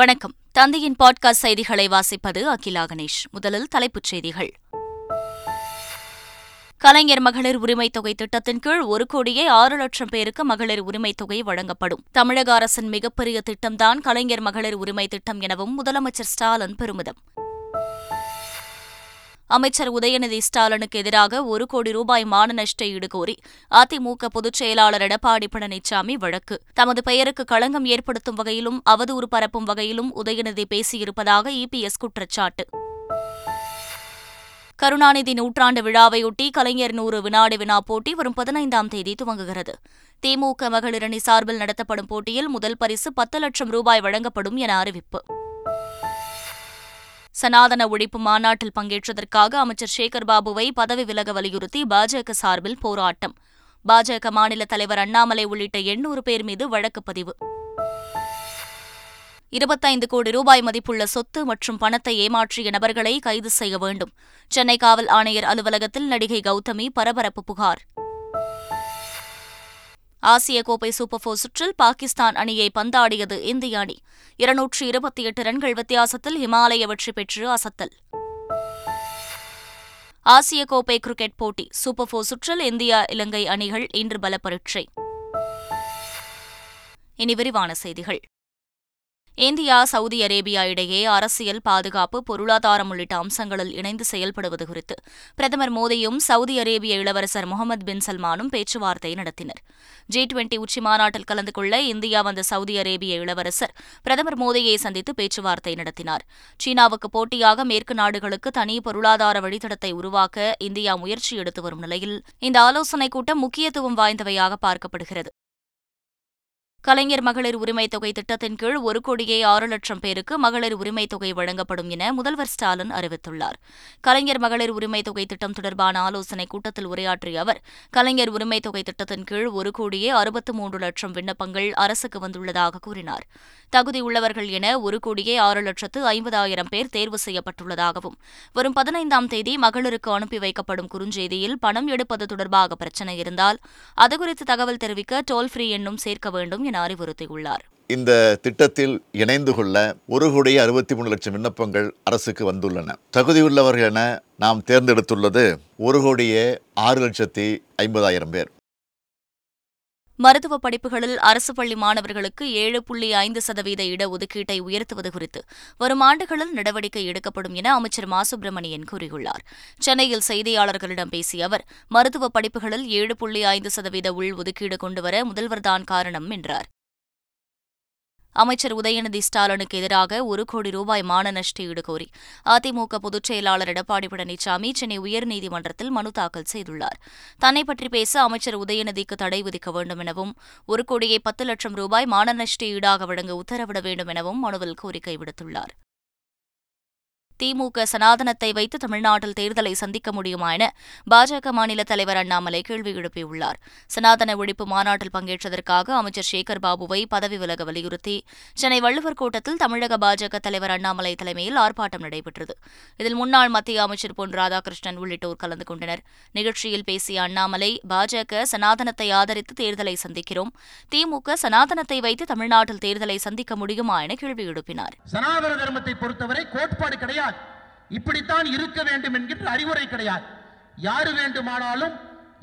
வணக்கம். தந்தையின் பாட்காஸ்ட் செய்திகளை வாசிப்பது அகிலா கணேஷ். முதலில் தலைப்புச் செய்திகள். கலைஞர் மகளிர் உரிமைத் தொகை திட்டத்தின் கீழ் ஒரு கோடியே ஆறு லட்சம் பேருக்கு மகளிர் உரிமைத் தொகை வழங்கப்படும். தமிழக அரசின் மிகப்பெரிய திட்டம்தான் கலைஞர் மகளிர் உரிமை திட்டம் எனவும் முதலமைச்சர் ஸ்டாலின் பெருமிதம். அமைச்சர் உதயநிதி ஸ்டாலினுக்கு எதிராக ஒரு கோடி ரூபாய் மான நஷ்ட அதிமுக பொதுச் செயலாளர் எடப்பாடி பழனிசாமி வழக்கு. தமது பெயருக்கு களங்கம் ஏற்படுத்தும் வகையிலும் அவதூறு பரப்பும் வகையிலும் உதயநிதி பேசியிருப்பதாக இபிஎஸ் குற்றச்சாட்டு. கருணாநிதி நூற்றாண்டு விழாவையொட்டி கலைஞர் நூறு வினாடி வினா போட்டி வரும் பதினைந்தாம் தேதி துவங்குகிறது. திமுக மகளிரணி சார்பில் நடத்தப்படும் போட்டியில் முதல் பரிசு பத்து லட்சம் ரூபாய் வழங்கப்படும் என அறிவிப்பு. சனாதன ஒழிப்பு மாநாட்டில் பங்கேற்றதற்காக அமைச்சர் சேகர் பாபுவை பதவி விலக வலியுறுத்தி பாஜக சார்பில் போராட்டம். பாஜக மாநில தலைவர் அண்ணாமலை உள்ளிட்ட எண்ணூறு பேர் மீது வழக்கு பதிவு. இருபத்தைந்து கோடி ரூபாய் மதிப்புள்ள சொத்து மற்றும் பணத்தை ஏமாற்றிய நபர்களை கைது செய்ய வேண்டும். சென்னை காவல் ஆணையர் அலுவலகத்தில் நடிகை கௌதமி பரபரப்பு புகார். ஆசிய கோப்பை சூப்பர் போர் சுற்றில் பாகிஸ்தான் அணியை பந்தாடியது இந்திய அணி. இருநூற்று இருபத்தி எட்டு ரன்கள் வித்தியாசத்தில் இமாலய வெற்றி பெற்று அசத்தல். ஆசிய கோப்பை கிரிக்கெட் போட்டி சூப்பர் போர் சுற்றில் இந்தியா இலங்கை அணிகள் இன்று பல பரீட்சை இனி விரிவான செய்திகள். இந்தியா சவுதி அரேபியா இடையே அரசியல் பாதுகாப்பு பொருளாதாரம் உள்ளிட்ட அம்சங்களில் இணைந்து செயல்படுவது குறித்து பிரதமர் மோடியும் சவுதி அரேபிய இளவரசர் முகமது பின் சல்மானும் பேச்சுவார்த்தை நடத்தினர். ஜி டுவெண்டி உச்சிமாநாட்டில் கலந்து கொள்ள இந்தியா வந்த சவுதி அரேபிய இளவரசர் பிரதமர் மோடியை சந்தித்து பேச்சுவார்த்தை நடத்தினார். சீனாவுக்கு போட்டியாக மேற்கு நாடுகளுக்கு தனி பொருளாதார வழித்தடத்தை உருவாக்க இந்தியா முயற்சி எடுத்து வரும் நிலையில் இந்த ஆலோசனைக் கூட்டம் முக்கியத்துவம் வாய்ந்தவையாக பார்க்கப்படுகிறது. கலைஞர் மகளிர் உரிமைத் தொகை திட்டத்தின் கீழ் ஒரு கோடியே ஆறு லட்சம் பேருக்கு மகளிர் உரிமைத் தொகை வழங்கப்படும் என முதல்வர் ஸ்டாலின் அறிவித்துள்ளார். கலைஞர் மகளிர் உரிமைத் தொகை திட்டம் தொடர்பான ஆலோசனைக் கூட்டத்தில் உரையாற்றிய அவர் கலைஞர் உரிமைத் தொகை திட்டத்தின் கீழ் ஒரு கோடியே அறுபத்து மூன்று லட்சம் விண்ணப்பங்கள் அரசுக்கு வந்துள்ளதாக கூறினார். தகுதி உள்ளவர்கள் என ஒரு கோடியே ஆறு லட்சத்து ஐம்பதாயிரம் பேர் தேர்வு செய்யப்பட்டுள்ளதாகவும் வரும் பதினைந்தாம் தேதி மகளிருக்கு அனுப்பி வைக்கப்படும் குறுஞ்செய்தியில் பணம் எடுப்பது தொடர்பாக பிரச்சினை இருந்தால் அதுகுறித்து தகவல் தெரிவிக்க டோல் ஃப்ரீ எண்ணும் சேர்க்க வேண்டும் என அறிவுறுத்தியுள்ளார். இந்த திட்டத்தில் இணைந்து கொள்ள ஒரு கோடி அறுபத்தி மூணு லட்சம் விண்ணப்பங்கள் அரசுக்கு வந்துள்ளன. தகுதியுள்ளவர்கள் என நாம் தேர்ந்தெடுத்துள்ளது ஒரு கோடியே ஆறு லட்சத்தி ஐம்பதாயிரம் பேர். மருத்துவ படிப்புகளில் அரசு பள்ளி மாணவர்களுக்கு ஏழு புள்ளி ஐந்து சதவீத இடஒதுக்கீட்டை உயர்த்துவது குறித்து வரும் ஆண்டுகளில் நடவடிக்கை எடுக்கப்படும் என அமைச்சர் மா. சுப்பிரமணியன் கூறியுள்ளார். சென்னையில் செய்தியாளர்களிடம் பேசிய அவர் மருத்துவ படிப்புகளில் ஏழு புள்ளி ஐந்து சதவீத உள்ஒதுக்கீடு கொண்டுவர முதல்வர்தான் காரணம் என்றார். அமைச்சர் உதயநிதி ஸ்டாலினுக்கு எதிராக ஒரு கோடி ரூபாய் மான நஷ்டஈடு கோரி அதிமுக பொதுச் செயலாளர் எடப்பாடி பழனிசாமி சென்னை உயர்நீதிமன்றத்தில் மனு தாக்கல் செய்துள்ளார். தன்னை பற்றி பேச அமைச்சர் உதயநிதிக்கு தடை விதிக்க வேண்டும் எனவும் ஒரு கோடியே பத்து லட்சம் ரூபாய் மான நஷ்ட ஈடாக வழங்க உத்தரவிட வேண்டும் எனவும் மனுவில் கோரிக்கை விடுத்துள்ளார். திமுக சனாதனத்தை வைத்து தமிழ்நாட்டில் தேர்தலை சந்திக்க முடியுமா என பாஜக மாநில தலைவர் அண்ணாமலை கேள்வி எழுப்பியுள்ளார். சனாதன ஒழிப்பு மாநாட்டில் பங்கேற்றதற்காக அமைச்சர் சேகர் பாபுவை பதவி விலக வலியுறுத்தி சென்னை வள்ளுவர் கூட்டத்தில் தமிழக பாஜக தலைவர் அண்ணாமலை தலைமையில் ஆர்ப்பாட்டம் நடைபெற்றது. இதில் முன்னாள் மத்திய அமைச்சர் பொன் ராதாகிருஷ்ணன் உள்ளிட்டோர் கலந்து கொண்டனர். நிகழ்ச்சியில் பேசிய அண்ணாமலை பாஜக சனாதனத்தை ஆதரித்து தேர்தலை சந்திக்கிறோம். திமுக சனாதனத்தை வைத்து தமிழ்நாட்டில் தேர்தலை சந்திக்க முடியுமா என கேள்வி எழுப்பினார். சனாதன தர்மத்தை பொறுத்தவரை கோட்பாடு கிடையாது. இப்படித்தான் இருக்க வேண்டும் என்கின்ற அறிவுரை கிடையாது. யாரு வேண்டுமானாலும்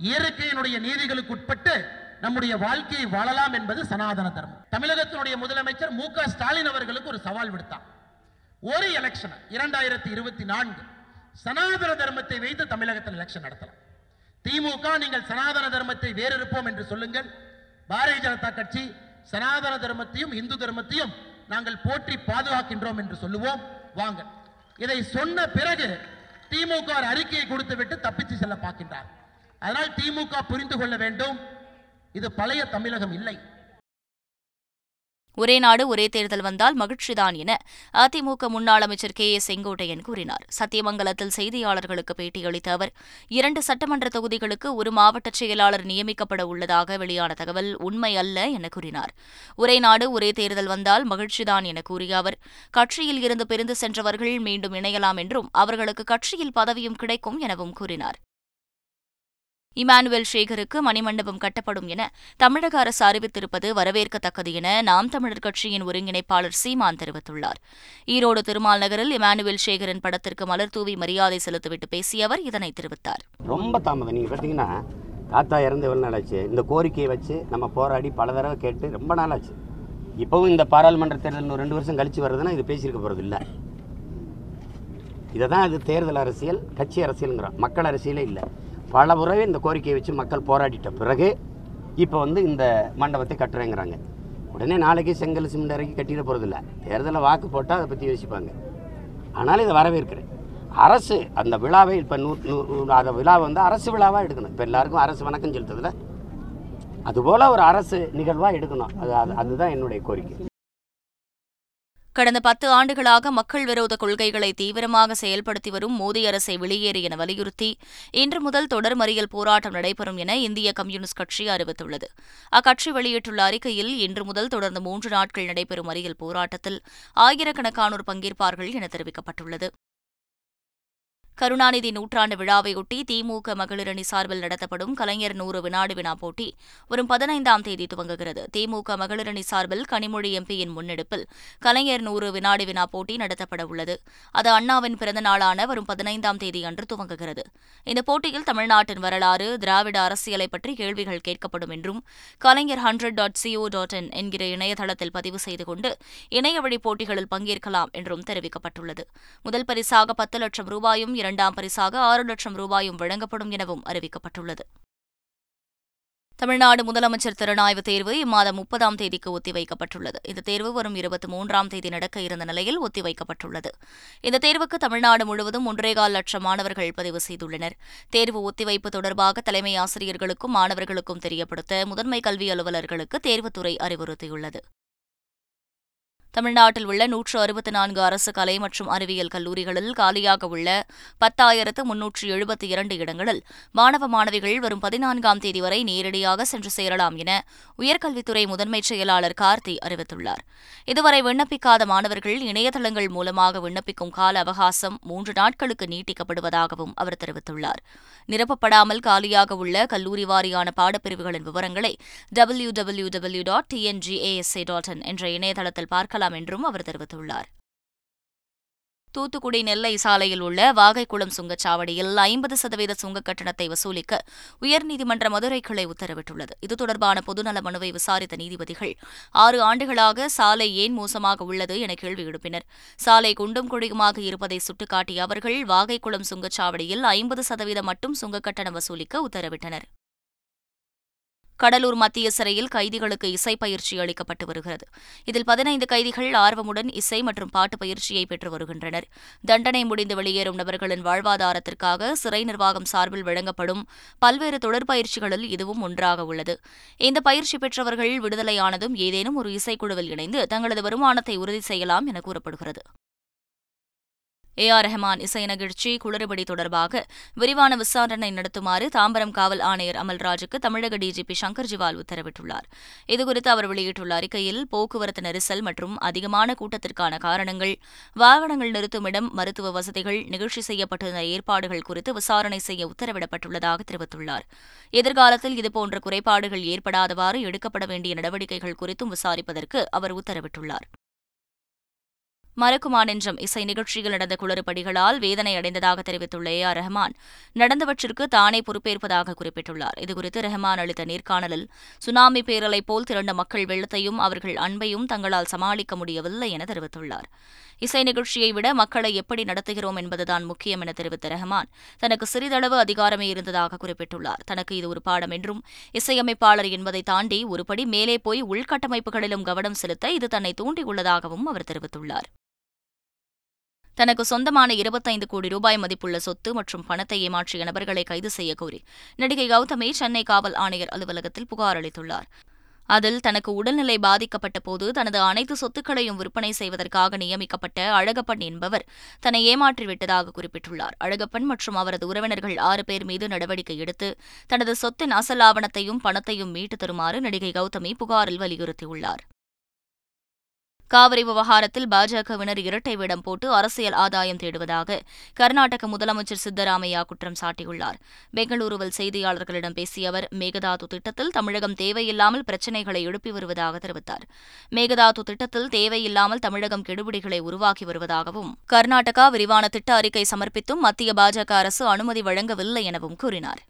இயற்கையினுடைய நீதிகளுக்கு உட்பட்டு நம்முடைய வாழ்க்கையை வாழலாம் என்பது சனாதன தர்மம். தமிழகத்தினுடைய முதலமைச்சர் மு க ஸ்டாலின் அவர்களுக்கு ஒரு சவால் விடுத்தார். ஒரு எலெக்ஷன் இரண்டாயிரத்தி இருபத்தி நான்கு சனாதன தர்மத்தை வைத்து தமிழகத்தில் எலெக்ஷன் நடத்தலாம். திமுக நீங்கள் சனாதன தர்மத்தை வேறிருப்போம் என்று சொல்லுங்கள். பாரதிய ஜனதா கட்சி சனாதன தர்மத்தையும் இந்து தர்மத்தையும் நாங்கள் போற்றி பாதுகாக்கின்றோம் என்று சொல்லுவோம். வாங்க. இதை சொன்ன பிறகு திமுக அறிக்கையை கொடுத்துவிட்டு தப்பித்து செல்ல பார்க்கின்றார். அதனால் திமுக புரிந்து கொள்ள வேண்டும். இது பழைய தமிழகம் இல்லை. ஒரே நாடு ஒரே தேர்தல் வந்தால் மகிழ்ச்சிதான் என அதிமுக முன்னாள் அமைச்சர் கே ஏ செங்கோட்டையன் கூறினார். சத்தியமங்கலத்தில் செய்தியாளர்களுக்கு பேட்டியளித்த அவர் இரண்டு சட்டமன்ற தொகுதிகளுக்கு ஒரு மாவட்ட செயலாளர் நியமிக்கப்பட உள்ளதாக வெளியான தகவல் உண்மை அல்ல என கூறினார். ஒரே நாடு ஒரே தேர்தல் வந்தால் மகிழ்ச்சிதான் என கூறிய அவர் கட்சியில் இருந்து பிரிந்து சென்றவர்கள் மீண்டும் இணையலாம் என்றும் அவர்களுக்கு கட்சியில் பதவியும் கிடைக்கும் எனவும் கூறினார். இமானுவேல் சேகருக்கு மணிமண்டபம் கட்டப்படும் என தமிழக அரசு அறிவித்திருப்பது வரவேற்கத்தக்கது என நாம் தமிழர் கட்சியின் ஒருங்கிணைப்பாளர் சீமான் தெரிவித்துள்ளார். ஈரோடு திருமால் நகரில் இமானுவேல் சேகரின் படத்திற்கு மலர் தூவி மரியாதை செலுத்திவிட்டு பேசிய அவர் இதனை தெரிவித்தார். ரொம்ப தாமதம். நீங்க பார்த்தீங்கன்னா தாத்தா இறந்து எவ்வளோ நாள் ஆச்சு? இந்த கோரிக்கையை வச்சு நம்ம போராடி பல தடவை கேட்டு ரொம்ப நாள் ஆச்சு. இப்போவும் இந்த பாராளுமன்ற தேர்தல் இன்னும் ரெண்டு வருஷம் கழிச்சு வருதுன்னா இது பேசியிருக்க போகிறது இல்லை. இதை தான் இது தேர்தல் அரசியல் கட்சி அரசியலுங்கிறோம் மக்கள் அரசியலே இல்லை. பல முறை இந்த கோரிக்கையை வச்சு மக்கள் போராடிட்ட பிறகு இப்போ வந்து இந்த மண்டபத்தை கட்டுறேங்கிறாங்க. உடனே நாளைக்கு செங்கல் சிமெண்ட் இறக்கி கட்டிட போகிறதில்ல தேர்தலில் வாக்கு போட்டால் அதை பற்றி யோசிப்பாங்க. ஆனால் இதை வரவேற்கிறேன். அரசு அந்த விழாவை இப்போ நூ நூ அந்த விழாவை வந்து அரசு விழாவாக எடுக்கணும். இப்போ எல்லாருக்கும் அரசு வணக்கம் செலுத்துதில்ல அதுபோல் ஒரு அரசு நிகழ்வாக எடுக்கணும். அது அதுதான் என்னுடைய கோரிக்கை. கடந்த பத்து ஆண்டுகளாக மக்கள் விரோத கொள்கைகளை தீவிரமாக செயல்படுத்தி வரும் மோடி அரசை வெளியேறு என வலியுறுத்தி இன்று முதல் தொடர் மறியல் போராட்டம் நடைபெறும் என இந்திய கம்யூனிஸ்ட் கட்சி அறிவித்துள்ளது. அக்கட்சி வெளியிட்டுள்ள அறிக்கையில் இன்று முதல் தொடர்ந்து மூன்று நாட்கள் நடைபெறும் மறியல் போராட்டத்தில் ஆயிரக்கணக்கானோர் பங்கேற்பார்கள் என தெரிவிக்கப்பட்டுள்ளது. கருணாநிதி நூற்றாண்டு விழாவையொட்டி திமுக மகளிரணி சார்பில் நடத்தப்படும் கலைஞர் நூறு வினாடி வினா போட்டி வரும் பதினைந்தாம் தேதி துவங்குகிறது. திமுக மகளிரணி சார்பில் கனிமொழி எம்பியின் முன்னெடுப்பில் கலைஞர் நூறு வினாடி வினா போட்டி நடத்தப்பட உள்ளது. அது அண்ணாவின் பிறந்த நாளான வரும் பதினைந்தாம் தேதி அன்று துவங்குகிறது. இந்த போட்டியில் தமிழ்நாட்டின் வரலாறு திராவிட அரசியலை பற்றி கேள்விகள் கேட்கப்படும் என்றும் Kalaignar hundred dot CO dot in என்கிற இணையதளத்தில் பதிவு செய்து கொண்டு இணையவழி போட்டிகளில் பங்கேற்கலாம் என்றும் தெரிவிக்கப்பட்டுள்ளது. முதல் பரிசாக பத்து லட்சம் ரூபாயும் இரண்டாம் பரிசாக ஆறு லட்சம் ரூபாயும் வழங்கப்படும் எனவும் அறிவிக்கப்பட்டுள்ளது. தமிழ்நாடு முதலமைச்சர் திறனாய்வு தேர்வு இம்மாதம் முப்பதாம் தேதிக்கு ஒத்திவைக்கப்பட்டுள்ளது. இந்த தேர்வு வரும் இருபத்தி மூன்றாம் தேதி நடக்க இருந்த நிலையில் ஒத்திவைக்கப்பட்டுள்ளது. இந்த தேர்வுக்கு தமிழ்நாடு முழுவதும் ஒன்றேகால் லட்சம் மாணவர்கள் பதிவு செய்துள்ளனர். தேர்வு ஒத்திவைப்பு தொடர்பாக தலைமை ஆசிரியர்களுக்கும் மாணவர்களுக்கும் தெரியப்படுத்த முதன்மை கல்வி அலுவலர்களுக்கு தேர்வுத்துறை அறிவுறுத்தியுள்ளது. தமிழ்நாட்டில் உள்ள நூற்று அறுபத்தி நான்கு அரசு கலை மற்றும் அறிவியல் கல்லூரிகளில் காலியாக உள்ள பத்தாயிரத்து முன்னூற்று எழுபத்தி இரண்டு இடங்களில் மாணவ மாணவிகள் வரும் பதினான்காம் தேதி வரை நேரடியாக சென்று சேரலாம் என உயர்கல்வித்துறை முதன்மைச் செயலாளர் கார்த்தி அறிவித்துள்ளார். இதுவரை விண்ணப்பிக்காத மாணவர்கள் இணையதளங்கள் மூலமாக விண்ணப்பிக்கும் கால அவகாசம் மூன்று நாட்களுக்கு நீட்டிக்கப்படுவதாகவும் அவர் தெரிவித்துள்ளார். நிரப்பப்படாமல் காலியாக உள்ள கல்லூரி வாரியான பாடப்பிரிவுகளின் விவரங்களை W W W dot TNGASA dot in என்ற இணையதளத்தில் பார்க்க பார்க்கலாம் என்றும் அவர் தெரிவித்துள்ளார். தூத்துக்குடி நெல்லை சாலையில் உள்ள வாகைக்குளம் சுங்கச்சாவடியில் ஐம்பது சதவீத சுங்க கட்டணத்தை வசூலிக்க உயர்நீதிமன்ற மதுரை கிளை உத்தரவிட்டுள்ளது. இது தொடர்பான பொதுநல மனுவை விசாரித்த நீதிபதிகள் ஆறு ஆண்டுகளாக சாலை ஏன் மோசமாக உள்ளது என கேள்வி எழுப்பினர். சாலை குண்டும் குழியுமாக இருப்பதை சுட்டிக்காட்டிய அவர்கள் வாகைக்குளம் சுங்கச்சாவடியில் ஐம்பது சதவீதம் மட்டும் சுங்க கட்டணம் வசூலிக்க உத்தரவிட்டனர். கடலூர் மத்திய சிறையில் கைதிகளுக்கு இசை பயிற்சி அளிக்கப்பட்டு வருகிறது. இதில் பதினைந்து கைதிகள் ஆர்வமுடன் இசை மற்றும் பாட்டு பயிற்சியை பெற்று வருகின்றனர். தண்டனை முடிந்து வெளியேறும் நபர்களின் வாழ்வாதாரத்திற்காக சிறை நிர்வாகம் சார்பில் வழங்கப்படும் பல்வேறு தொடர்பயிற்சிகளில் இதுவும் ஒன்றாக உள்ளது. இந்த பயிற்சி பெற்றவர்கள் விடுதலையானதும் ஏதேனும் ஒரு இசைக்குழுவில் இணைந்து தங்களது வருமானத்தை உறுதி செய்யலாம் என கூறப்படுகிறது. ஏ ஆர் ரஹ்மான் இசை நிகழ்ச்சி குளறுபடி தொடர்பாக விரிவான விசாரணை நடத்துமாறு தாம்பரம் காவல் ஆணையர் அமல்ராஜுக்கு தமிழக டிஜிபி சங்கர் ஜிவால் உத்தரவிட்டுள்ளார். இதுகுறித்து அவர் வெளியிட்டுள்ள அறிக்கையில் போக்குவரத்து நெரிசல் மற்றும் அதிகமான கூட்டத்திற்கான காரணங்கள் வாகனங்கள் நிறுத்துமிடம் மருத்துவ வசதிகள் நிகழ்ச்சி செய்யப்பட்டிருந்த ஏற்பாடுகள் குறித்து விசாரணை செய்ய உத்தரவிடப்பட்டுள்ளதாக தெரிவித்துள்ளார். எதிர்காலத்தில் இதுபோன்ற குறைபாடுகள் ஏற்படாதவாறு எடுக்கப்பட வேண்டிய நடவடிக்கைகள் குறித்தும் விசாரிப்பதற்கு அவர் உத்தரவிட்டுள்ளார். மறக்குமானென்றும் இசை நிகழ்ச்சியில் நடந்த குளறுபடிகளால் வேதனை அடைந்ததாக தெரிவித்துள்ள ஏ ஆர் ரஹ்மான் நடந்தவற்றிற்கு தானே பொறுப்பேற்பதாக குறிப்பிட்டுள்ளார். இதுகுறித்து ரஹ்மான் அளித்த நேர்காணலில் சுனாமி பேரலை போல் திரண்ட மக்கள் வெள்ளத்தையும் அவர்கள் அன்பையும் தங்களால் சமாளிக்க முடியவில்லை என தெரிவித்துள்ளார். இசை நிகழ்ச்சியை விட மக்களை எப்படி நடத்துகிறோம் என்பதுதான் முக்கியம் என தெரிவித்த ரஹ்மான் தனக்கு சிறிதளவு அதிகாரமே இருந்ததாக குறிப்பிட்டுள்ளார். தனக்கு இது ஒரு பாடம் என்றும் இசையமைப்பாளர் என்பதை தாண்டி ஒருபடி மேலே போய் உள்கட்டமைப்புகளிலும் கவனம் செலுத்த இது தன்னை தூண்டியுள்ளதாகவும் அவர் தெரிவித்துள்ளார். தனக்கு சொந்தமான இருபத்தைந்து கோடி ரூபாய் மதிப்புள்ள சொத்து மற்றும் பணத்தை ஏமாற்றிய நபர்களை கைது செய்ய கோரி நடிகை கௌதமி சென்னை காவல் ஆணையர் அலுவலகத்தில் புகார் அளித்துள்ளார். அதில் தனக்கு உடல்நிலை பாதிக்கப்பட்ட போது தனது அனைத்து சொத்துக்களையும் விற்பனை செய்வதற்காக நியமிக்கப்பட்ட அழகப்பன் என்பவர் தன்னை ஏமாற்றிவிட்டதாக குறிப்பிட்டுள்ளார். அழகப்பன் மற்றும் அவரது உறவினர்கள் ஆறு பேர் மீது நடவடிக்கை எடுத்து தனது சொத்தின் அசல் ஆவணத்தையும் பணத்தையும் மீட்டு தருமாறு நடிகை கௌதமி புகாரில் வலியுறுத்தியுள்ளார். காவிரி விவகாரத்தில் பாஜகவினர் இரட்டை வேடம் போட்டு அரசியல் ஆதாயம் தேடுவதாக கர்நாடக முதலமைச்சர் சித்தராமையா குற்றம் சாட்டியுள்ளார். பெங்களூருவில் செய்தியாளர்களிடம் பேசிய அவர் மேகதாது திட்டத்தில் தமிழகம் தேவையில்லாமல் பிரச்சினைகளை எழுப்பி வருவதாக தெரிவித்தார். மேகதாது திட்டத்தில் தேவையில்லாமல் தமிழகம் கெடுபிடிகளை உருவாக்கி வருவதாகவும் கர்நாடகா விரிவான திட்ட அறிக்கை சமர்ப்பித்தும் மத்திய பாஜக அரசு அனுமதி வழங்கவில்லை எனவும் கூறினார்.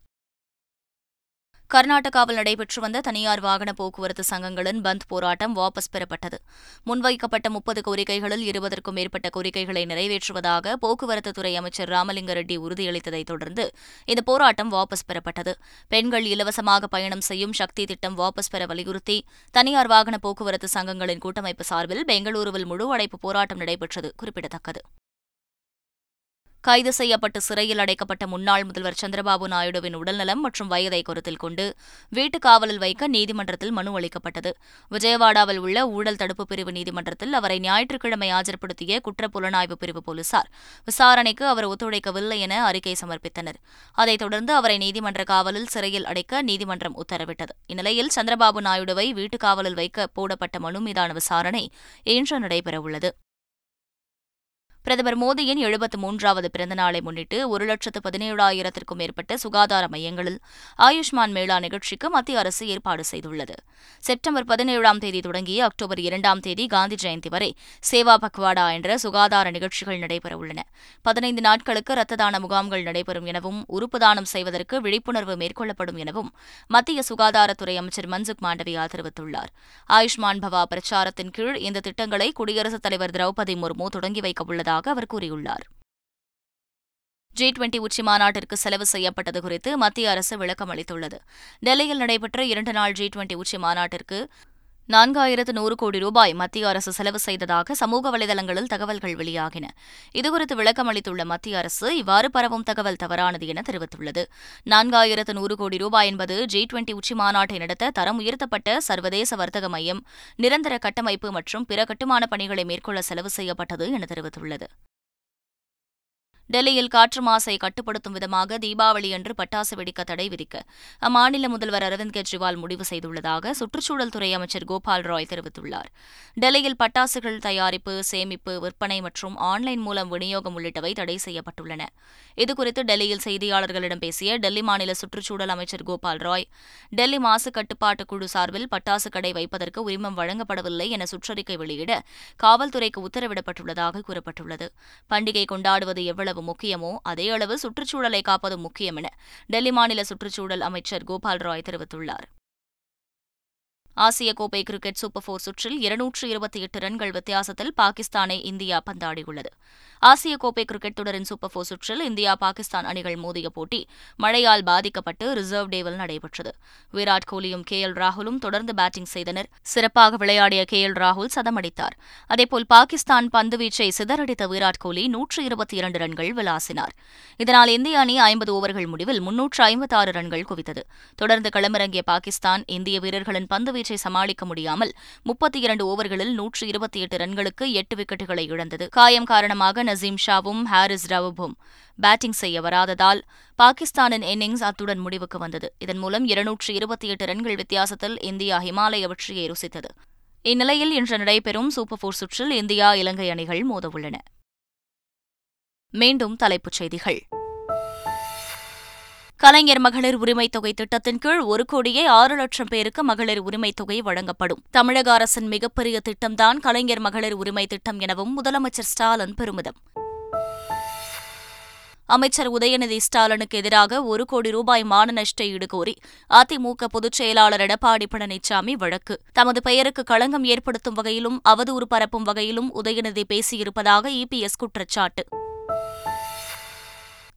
கர்நாடகாவில் நடைபெற்று வந்த தனியார் வாகன போக்குவரத்து சங்கங்களின் பந்த் போராட்டம் வாபஸ் பெறப்பட்டது. முன்வைக்கப்பட்ட முப்பது கோரிக்கைகளில் இருபதற்கும் மேற்பட்ட கோரிக்கைகளை நிறைவேற்றுவதாக போக்குவரத்து துறை அமைச்சர் ராமலிங்க ரெட்டி உறுதியளித்ததைத் தொடர்ந்து இந்த போராட்டம் வாபஸ் பெறப்பட்டது. பெண்கள் இலவசமாக பயணம் செய்யும் சக்தி திட்டம் வாபஸ் பெற வலியுறுத்தி தனியார் வாகன போக்குவரத்து சங்கங்களின் கூட்டமைப்பு சார்பில் பெங்களூருவில் முழு அடைப்பு போராட்டம் நடைபெற்றது குறிப்பிடத்தக்கது. கைது செய்யப்பட்டு சிறையில் அடைக்கப்பட்ட முன்னாள் முதல்வர் சந்திரபாபு நாயுடுவின் உடல்நலம் மற்றும் வயதை கருத்தில் கொண்டு வீட்டு காவலில் வைக்க நீதிமன்றத்தில் மனு அளிக்கப்பட்டது. விஜயவாடாவில் உள்ள ஊழல் தடுப்பு பிரிவு நீதிமன்றத்தில் அவரை ஞாயிற்றுக்கிழமை ஆஜர்படுத்திய குற்ற புலனாய்வு பிரிவு போலீசார். விசாரணைக்கு அவர் ஒத்துழைக்கவில்லை என அறிக்கை சமர்ப்பித்தனர். அதைத் தொடர்ந்து அவரை நீதிமன்ற காவலில் சிறையில் அடைக்க நீதிமன்றம் உத்தரவிட்டது. இந்நிலையில் சந்திரபாபு நாயுடுவை வீட்டு காவலில் வைக்க போடப்பட்ட மனு மீதான விசாரணை இன்று நடைபெறவுள்ளது. பிரதமர் மோடியின் எழுபத்து மூன்றாவது பிறந்தநாளை முன்னிட்டு ஒரு லட்சத்து பதினேழாயிரத்திற்கும் மேற்பட்ட சுகாதார மையங்களில் ஆயுஷ்மான் மேளா நிகழ்ச்சிக்கு மத்திய அரசு ஏற்பாடு செய்துள்ளது. செப்டம்பர் பதினேழாம் தேதி தொடங்கி அக்டோபர் இரண்டாம் தேதி காந்தி ஜெயந்தி வரை சேவா பக்வாடா என்ற சுகாதார நிகழ்ச்சிகள் நடைபெறவுள்ளன. பதினைந்து நாட்களுக்கு ரத்த தான முகாம்கள் நடைபெறும் எனவும் உறுப்பு தானம் செய்வதற்கு விழிப்புணர்வு மேற்கொள்ளப்படும் எனவும் மத்திய சுகாதாரத்துறை அமைச்சர் மன்சுக் மாண்டவியா தெரிவித்துள்ளார். ஆயுஷ்மான் பவா பிரச்சாரத்தின் கீழ் இந்த திட்டங்களை குடியரசுத் தலைவர் திரௌபதி முர்மு தொடங்கி வைக்க உள்ளதாக அவர் கூறியுள்ளார். ஜி டுவெண்டி உச்சி மாநாட்டிற்கு செலவு செய்யப்பட்டது குறித்து மத்திய அரசு விளக்கம் அளித்துள்ளது டெல்லியில் நடைபெற்ற இரண்டு நாள் ஜி டுவெண்டி உச்சி மாநாட்டிற்கு நான்காயிரத்து நூறு கோடி ரூபாய் மத்திய அரசு செலவு செய்ததாக சமூக வலைதளங்களில் தகவல்கள் வெளியாகின. இதுகுறித்து விளக்கம் அளித்துள்ள மத்திய அரசு இவ்வாறு பரவும் தகவல் தவறானது என தெரிவித்துள்ளது. நான்காயிரத்து நூறு கோடி ரூபாய் என்பது ஜி டுவெண்டி உச்சி மாநாட்டை நடத்த தரம் உயர்த்தப்பட்ட சர்வதேச வர்த்தக மையம் நிரந்தர கட்டமைப்பு மற்றும் பிற கட்டுமான பணிகளை மேற்கொள்ள செலவு செய்யப்பட்டது என தெரிவித்துள்ளது. டெல்லியில் காற்று மாசை கட்டுப்படுத்தும் விதமாக தீபாவளியன்று பட்டாசு வெடிக்க தடை விதிக்க அம்மாநில முதல்வர் அரவிந்த் கெஜ்ரிவால் முடிவு செய்துள்ளதாக சுற்றுச்சூழல் துறை அமைச்சர் கோபால் ராய் தெரிவித்துள்ளார். டெல்லியில் பட்டாசுகள் தயாரிப்பு சேமிப்பு விற்பனை மற்றும் ஆன்லைன் மூலம் விநியோகம் உள்ளிட்டவை தடை செய்யப்பட்டுள்ளன. இதுகுறித்து டெல்லியில் செய்தியாளர்களிடம் பேசிய டெல்லி மாநில சுற்றுச்சூழல் அமைச்சர் கோபால் ராய் டெல்லி மாசு கட்டுப்பாட்டு குழு சார்பில் பட்டாசு கடை வைப்பதற்கு உரிமம் வழங்கப்படவில்லை என சுற்றறிக்கை வெளியிட காவல்துறைக்கு உத்தரவிடப்பட்டுள்ளதாக கூறப்பட்டுள்ளது. பண்டிகை கொண்டாடுவது எவ்வளவு முக்கியமோ அதே அளவு சுற்றுச்சூழலை காப்பது முக்கியம் என டெல்லி மாநில சுற்றுச்சூழல் அமைச்சர் கோபால் ராய் தெரிவித்துள்ளார். ஆசிய கோப்பை கிரிக்கெட் சூப்பர் போர் சுற்றில் இருநூற்று இருபத்தி எட்டு ரன்கள் வித்தியாசத்தில் பாகிஸ்தானை இந்தியா பந்தாடியுள்ளது. ஆசிய கோப்பை கிரிக்கெட் தொடரின் சூப்பர் போர் சுற்றில் இந்தியா பாகிஸ்தான் அணிகள் மோதிய போட்டி மழையால் பாதிக்கப்பட்டு ரிசர்வ் டேவில் நடைபெற்றது. விராட் கோலியும் கே. எல். ராகுலும் தொடர்ந்து பேட்டிங் செய்தனர். சிறப்பாக விளையாடிய கே. எல். ராகுல் சதமடித்தார். அதேபோல் பாகிஸ்தான் பந்துவீச்சை சிதறடித்த விராட் கோலி நூற்று இருபத்தி இரண்டு ரன்கள் விளாசினார். இதனால் இந்திய அணி ஐம்பது ஓவர்கள் முடிவில் முன்னூற்று ஐம்பத்தாறு ரன்கள் குவித்தது. தொடர்ந்து களமிறங்கிய பாகிஸ்தான் இந்திய வீரர்களின் பந்துவீச்சை சமாளிக்க முடியாமல் முப்பத்தி இரண்டு ஓவர்களில் நூற்று இருபத்தி எட்டு ரன்களுக்கு எட்டு விக்கெட்டுகளை இழந்தது. காயம் காரணமாக நசீம் ஷாவும் ஹாரிஸ் ரவுபும் பேட்டிங் செய்ய வராததால் பாகிஸ்தானின் இன்னிங்ஸ் அத்துடன் முடிவுக்கு வந்தது. இதன் மூலம் இருநூற்று இருபத்தி எட்டு ரன்கள் வித்தியாசத்தில் இந்தியா ஹிமாலய வெற்றியை ருசித்தது. இந்நிலையில் இன்று நடைபெறும் சூப்பர் போர் சுற்றில் இந்தியா இலங்கை அணிகள் மோதவுள்ளன. மீண்டும் தலைப்புச் செய்திகள். கலைஞர் மகளிர் உரிமைத் தொகை திட்டத்தின் கீழ் ஒரு கோடியே ஆறு லட்சம் பேருக்கு மகளிர் உரிமைத் தொகை வழங்கப்படும். தமிழக அரசின் மிகப்பெரிய திட்டம்தான் கலைஞர் மகளிர் உரிமை திட்டம் எனவும் முதலமைச்சர் ஸ்டாலின் பெருமிதம். அமைச்சர் உதயநிதி ஸ்டாலினுக்கு எதிராக ஒரு கோடி ரூபாய் மான ஈடு கோரி அதிமுக பொதுச் செயலாளர் எடப்பாடி பழனிசாமி வழக்கு. தமது பெயருக்கு களங்கம் ஏற்படுத்தும் வகையிலும் அவதூறு பரப்பும் வகையிலும் உதயநிதி பேசியிருப்பதாக இபிஎஸ் குற்றச்சாட்டு.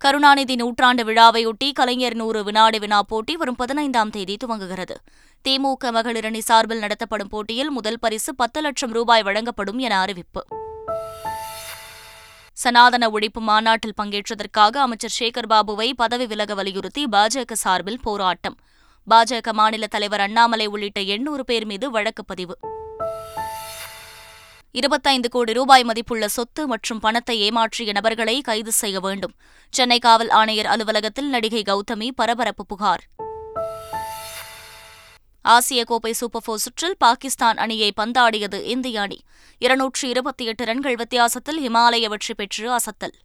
கருணாநிதி நூற்றாண்டு விழாவையொட்டி கலைஞர் நூறு வினாடி வினா போட்டி வரும் பதினைந்தாம் தேதி துவங்குகிறது. திமுக மகளிரணி சார்பில் நடத்தப்படும் போட்டியில் முதல் பரிசு பத்து லட்சம் ரூபாய் வழங்கப்படும் என அறிவிப்பு. சனாதன ஒழிப்பு மாநாட்டில் பங்கேற்றதற்காக அமைச்சர் சேகர் பாபுவை பதவி விலக வலியுறுத்தி பாஜக சார்பில் போராட்டம். பாஜக மாநில தலைவர் அண்ணாமலை உள்ளிட்ட எண்ணூறு பேர் மீது வழக்கு பதிவு. இருபத்தைந்து கோடி ரூபாய் மதிப்புள்ள சொத்து மற்றும் பணத்தை ஏமாற்றிய நபர்களை கைது செய்ய வேண்டும். சென்னை காவல் ஆணையர் அலுவலகத்தில் நடிகை கௌதமி பரபரப்பு புகார். ஆசிய கோப்பை சூப்பர் போர் சுற்றில் பாகிஸ்தான் அணியை பந்தாடியது இந்திய அணி. இருநூற்று இருபத்தி எட்டு ரன்கள் வித்தியாசத்தில் ஹிமாலய வெற்றி பெற்று அசத்தல்.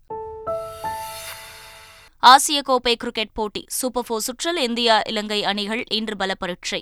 ஆசிய கோப்பை கிரிக்கெட் போட்டி சூப்பர் போர் சுற்றில் இந்தியா இலங்கை அணிகள் இன்று பல பரீட்சை